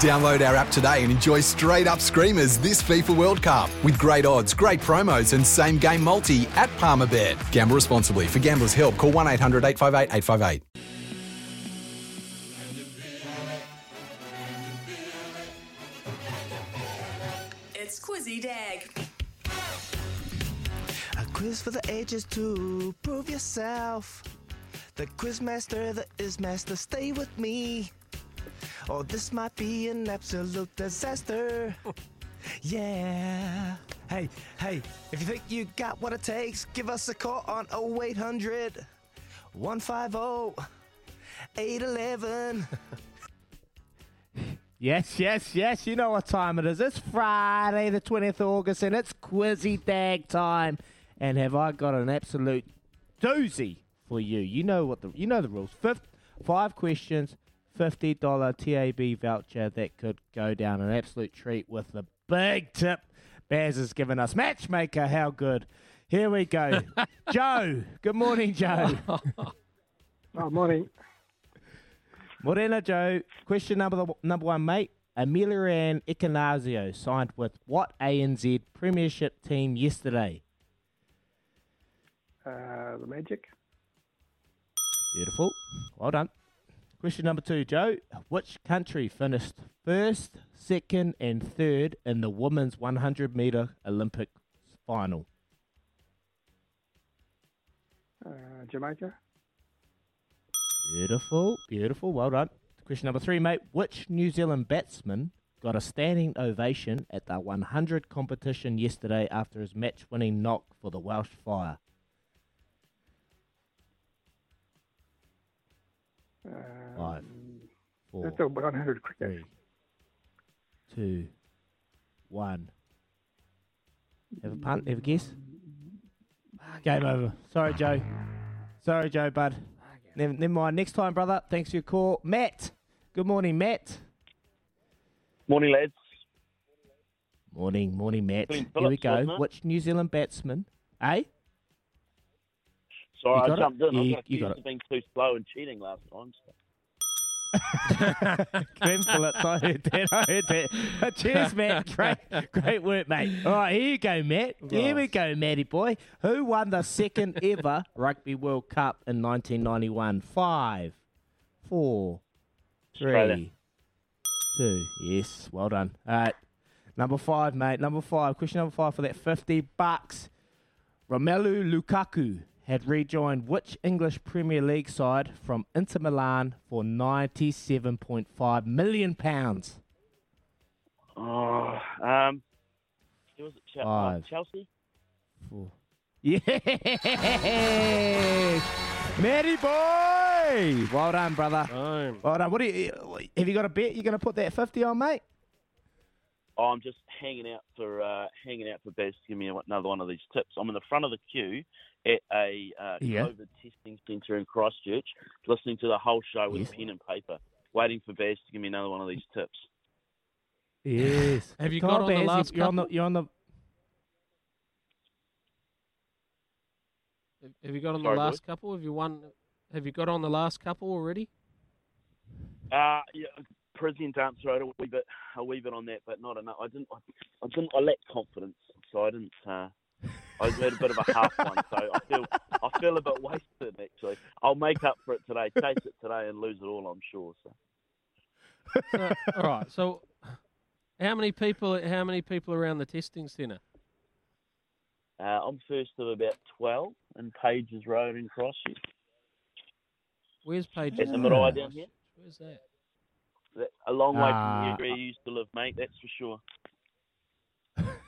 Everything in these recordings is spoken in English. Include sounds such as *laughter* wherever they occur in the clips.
Download our app today and enjoy straight up screamers this FIFA World Cup with great odds, great promos, and same game multi at Palmerbet. Gamble responsibly. For gamblers' help, call 1 800 858 858. It's Quizzy Dag. A quiz for the ages to prove yourself. The quizmaster, the is master, stay with me. Or this might be an absolute disaster. *laughs* yeah. Hey, hey, if you think you got what it takes, give us a call on 0800 150 811. *laughs* Yes, yes, yes. You know what time it is. It's Friday, the 20th of August, and it's Quizzy Dag time. And have I got an absolute doozy for you? You know what the you know the rules. Fifth, five questions, fifty dollar TAB voucher that could go down an absolute treat with the big tip Baz has given us. Matchmaker, how good? Here we go. *laughs* Joe. Good morning, Joe. *laughs* Oh, morning. Morena Joe, question number number one, mate. Emilian Icanazio signed with what ANZ Premiership team yesterday? Uh, the Magic. Beautiful. Well done. Question number two, Joe. Which country finished first, second, and third in the women's 100 metre Olympic final? Uh, Jamaica. Beautiful, beautiful. Well done. Question number three, mate. Which New Zealand batsman got a standing ovation at the 100 competition yesterday after his match winning knock for the Welsh Fire? Five, four, That's a 100 cricket. three, two, one. Have a punt? Have a guess? Game over. Sorry, Joe. Sorry, Joe, bud. Never, never mind. Next time, brother. Thanks for your call. Matt. Good morning, Matt. Morning, lads. Morning, morning, Matt. Glenn Here we go. wasn't? Which New Zealand batsman? Eh? Sorry, You I got it? jumped in. Yeah, I you- got you accused got it. being too slow and cheating last time. So. *laughs* Glenn Phillips, I heard that. I heard that. Oh, cheers, Matt. Great, great work, mate. All right, here you go, Matt. Here we go, Matty boy. Who won the second *laughs* ever Rugby World Cup in 1991? Five, four, three, Australia. two. Yes, well done. All right, number five, mate. Number five. Question number five for that 50 bucks. Romelu Lukaku had rejoined which English Premier League side from Inter Milan for 97.5 million pounds? Oh, um, who was it? Chel- uh, Five. Chelsea. Four. *laughs* Yes! Matty boy! Well done, brother. Well done. What do you, have you got a bet you're going to put that 50 on, mate? Oh, I'm just hanging out for uh, hanging out for Baz to give me another one of these tips. I'm in the front of the queue at a uh, Yeah. COVID testing centre in Christchurch, listening to the whole show with Yes. pen and paper, waiting for Baz to give me another one of these tips. Yes. Have you Come got on the Baz, last you're on the, couple? you're on the Have you got on Sorry, the boys? last couple? Have you won? Have you got on the last couple already? Uh, yeah, present answer a wee bit, a wee bit on that, but not enough. I didn't, I, I didn't, I lacked confidence, so I didn't. Uh, I had a bit of a half one, so I feel, I feel a bit wasted actually. I'll make up for it today, chase it today, and lose it all. I'm sure. So. So, all right. So, how many people? How many people around the testing centre? Uh, I'm first of about twelve in Pages Road in Christchurch. Where's Page? At the Marae down here. Where's that? That- A long way Ah. from where you used to live, mate. That's for sure. *laughs*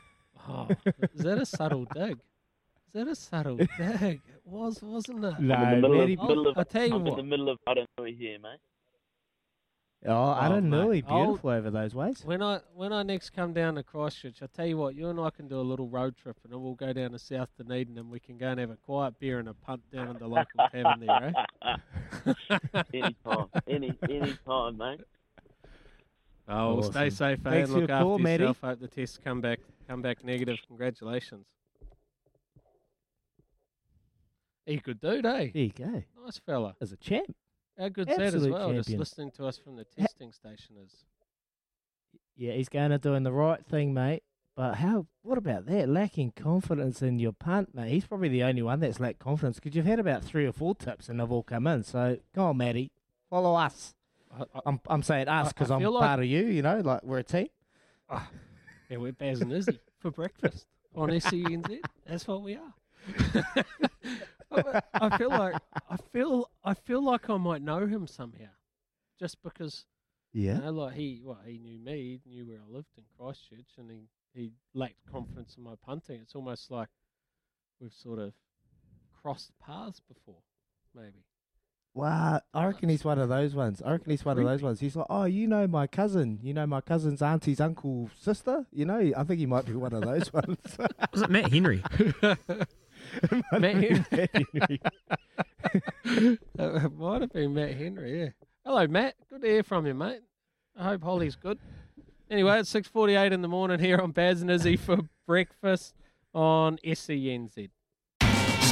Oh, is that a subtle dig? Is that a subtle *laughs* dig? It was, wasn't it? No, I'm in the middle, Matty- of, middle of, I'll tell you I'm in the middle of Aranui here, mate. Oh, I don't know. I'll- Beautiful over those ways. When I when I next come down to Christchurch, I tell you what, you and I can do a little road trip, and then we'll go down to South Dunedin, and we can go and have a quiet beer and a punt down in the local tavern there, eh? *laughs* anytime, any any time, mate. Oh, well, stay safe, eh? Thanks Look your after call, Matty. yourself. Hope the tests come back come back negative. Congratulations. He could do, eh? There you go. Nice fella. As a champ. How good's that as Absolute well? Just listening to us from the testing station is. Yeah, he's going to doing the right thing, mate. But how? What about that? Lacking confidence in your punt, mate. He's probably the only one that's lacked confidence because you've had about three or four tips and they've all come in. So go on, Matty, follow us. I, I'm I'm saying us I because I'm feel like- part of you. You know, like we're a team. Ah, yeah, we're Baz and Izzy for breakfast on SENZ. That's what we are. *laughs* I feel like I feel I feel like I might know him somehow, just because Yeah. You know, like he, well, he knew me, he knew where I lived in Christchurch, and he, he lacked confidence in my punting. It's almost like we've sort of crossed paths before, maybe. Wow, I reckon he's one of those ones. I reckon he's one of those ones. He's like, oh, you know my cousin. You know my cousin's auntie's uncle sister. You know, I think he might be one of those *laughs* ones. Was it Matt Henry? *laughs* Matt Henry. *laughs* Matt Henry. it might have been Matt Henry, yeah. Hello, Matt. Good to hear from you, mate. I hope Holly's good. Anyway, it's 6.48 in the morning here on Baz and Izzy for breakfast on SENZ.